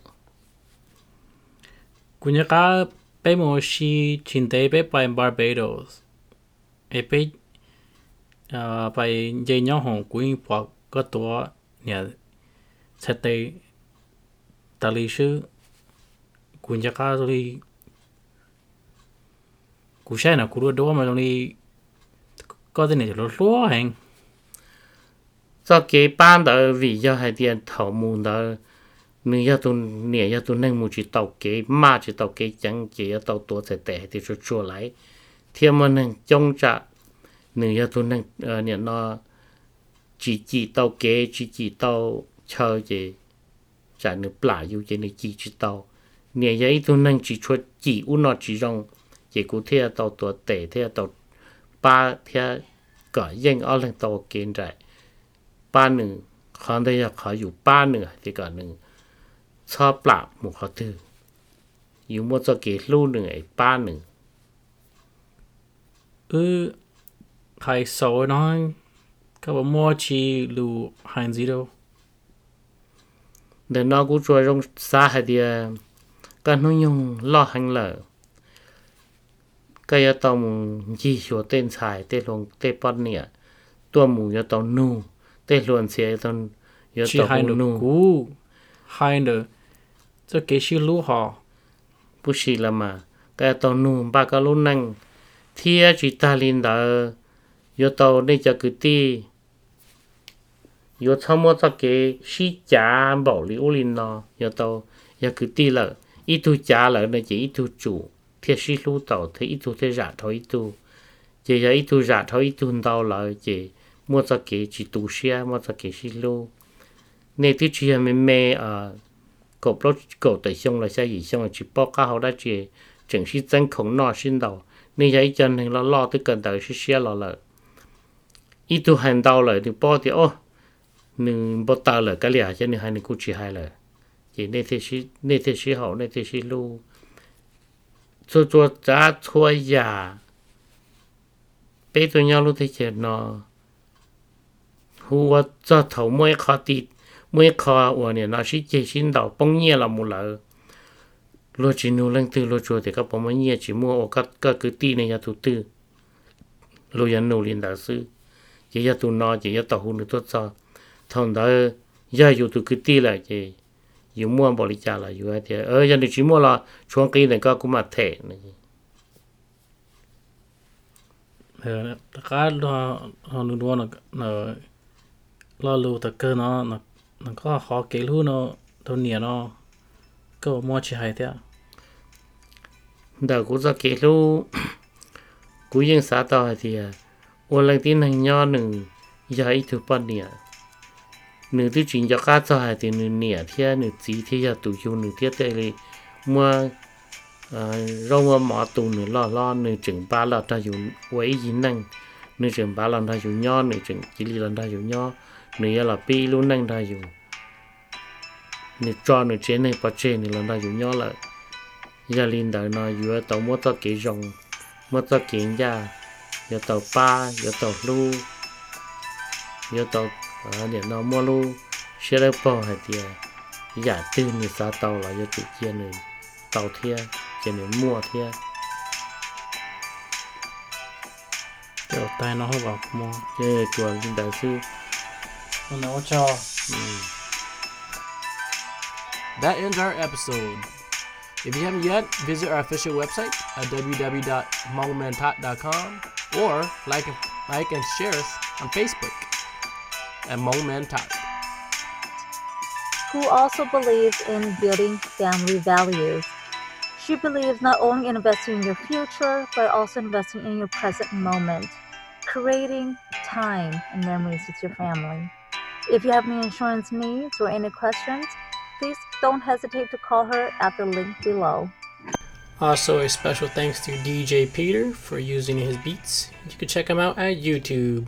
Cũng như cả bé mua xí chín tế bé bay Barbados ấy bé à dây nhau hồng cú bỏ có tổ nhà sẽ tế ta lý sư cú nhớ rồi cú sai nào cú đua đua mà rồi có thể này lo lo hành cho cái ban đó vì do hai tiền thầu mù đó nếu do tôi nè do tôi nên một chỉ tàu cái mà chỉ tàu cái chẳng chỉ tàu tua sẽ tệ thì cho chua lại. Thì mà nên trông หนึ่งยาทุนนั่งเนี่ยนอจีจีเต้าเก๋จีจีเต้าเชาเจจากหนึ่งปลาอยู่เจหนึ่งจีจีเต้าเนี่ยยาทุนนั่งจีชวดจีอุนอจีรองเจกูเทียเต้าตัวเตะเทียเต้าปลาเทียก็ยิ่งเอาเรงเต้าเกณฑ์ใจป้าหนึ่งขอได้ยาขออยู่ป้าหนึ่งที่ก่อนหนึ่งชอบปลาหมูขอถืออยู่มัวจะเกลูกหนึ่งไอ้ป้าหนึ่งเออ hai sáu nói các bạn mua chỉ lù hàng gì đâu. Để nó cũng trôi trong xa hay thì à, Cái nó nhung lo hành lở. Cái giờ tàu chỉ số tên xài tên luôn tên bắt nè tua mù giờ tàu nu tên luôn xe tàu giờ tàu hai nu cú hai nữa cho cái gì lũ họ. Bút xì là mà. Cái tàu nu ba cái lũ năng thì chỉ ta lên đó yo tàu đây cho cái ti yo tham mua cho cái sĩ giá bảo lý ô linh yo tàu yo cái ti là ít tu giá là nó chỉ ít tu chủ phía xí lú tàu thì ít tu thế giả thôi ít tu chỉ là ít tu giả thôi ít tu đau lại chỉ mua cho cái chỉ tu xe mua cho cái xí lú nên thứ chỉ là mình à cậu pro cậu tại xong là sao gì? Xong chỉ bao cá hậu đã chỉ chẳng sĩ chân khổng nọ xin đầu nên vậy cho nên nó lo tới cần tới xí xe lo lại ít tu hành đau lại thì bỏ thì, ô nên bao tao lại cái lẽ cho nên hai nên cũng chỉ hai lại chỉ nên thế sĩ nên thế sĩ hậu, nên thế sĩ lu cho cho giá thua giả bây giờ nhau lúc thế chết nó. Hùa cho thầu mỗi khó tịt mỗi khó của này nó sĩ chế xin đầu bông nhẹ là một lợ lo chỉ nô lên từ lo chùa thì các bông mỗi nhẹ, chỉ mua ở các các cứ tì này nhà tu tư. Lo nhận nu liên đạo sư chỉ cho tụi nó chỉ cho tàu hôn được tốt sao thằng đó giờ dù tụi cứ ti là chỉ dù mua bỏ đi trả là dù ai thì ở giờ được chỉ mua là chuông kia này có cũng mà thể này. Cái đó họ luôn luôn là là lo lu ta cơ nó nó nó có khó kể luôn nó thôn nhà nó có mua chỉ hay thế à. đó cũng do kể luôn. Cũng yên xã tao thì à วันแรกที่นั่งย่อหนึ่งยาอีทุปเนี่ยหนึ่งที่จริงจะก้าจะหายที่หนึ่งเนี่ยที่หนึ่งจีที่จะตุยูหนึ่งที่เตเลยเมื่อเอ่อเราว่าหมอตูหนึ่งล่อล่อหนึ่งจึงบ้านเราถ้าอยู่ไว้ยินนั่งหนึ่งจึงบ้านเราถ้าอยู่ย่อหนึ่งจึงจิลีเราถ้าอยู่ย่อหนึ่งเราปีรู้นั่งถ้าอยู่หนึ่งจอหนึ่งเจนหนึ่งปัจเจหนึ่งเราถ้าอยู่ย่อเลย gia linh đời nó vừa tàu mua tàu kỹ rồng mua tàu kỹ ra vừa tàu ba vừa tàu lu vừa tàu ở điểm nó mua lu. Xe đỡ bò hay tiề giả tư người xa tàu là vừa tự chia người tàu thia chỉ người mua thia. Kiểu tay nó hơi vào mua. Chứ chùa linh đại sư. Nó cho. That ends our episode. If you haven't yet, visit our official website at www.mongmantot.com or like like and share us on Facebook at Mongman Tot. who also believes in building family values. She believes not only in investing in your future, but also investing in your present moment, creating time and memories with your family. If you have any insurance needs or any questions, please don't hesitate to call her at the link below. Also, a special thanks to DJ Peter for using his beats. You can check him out at YouTube.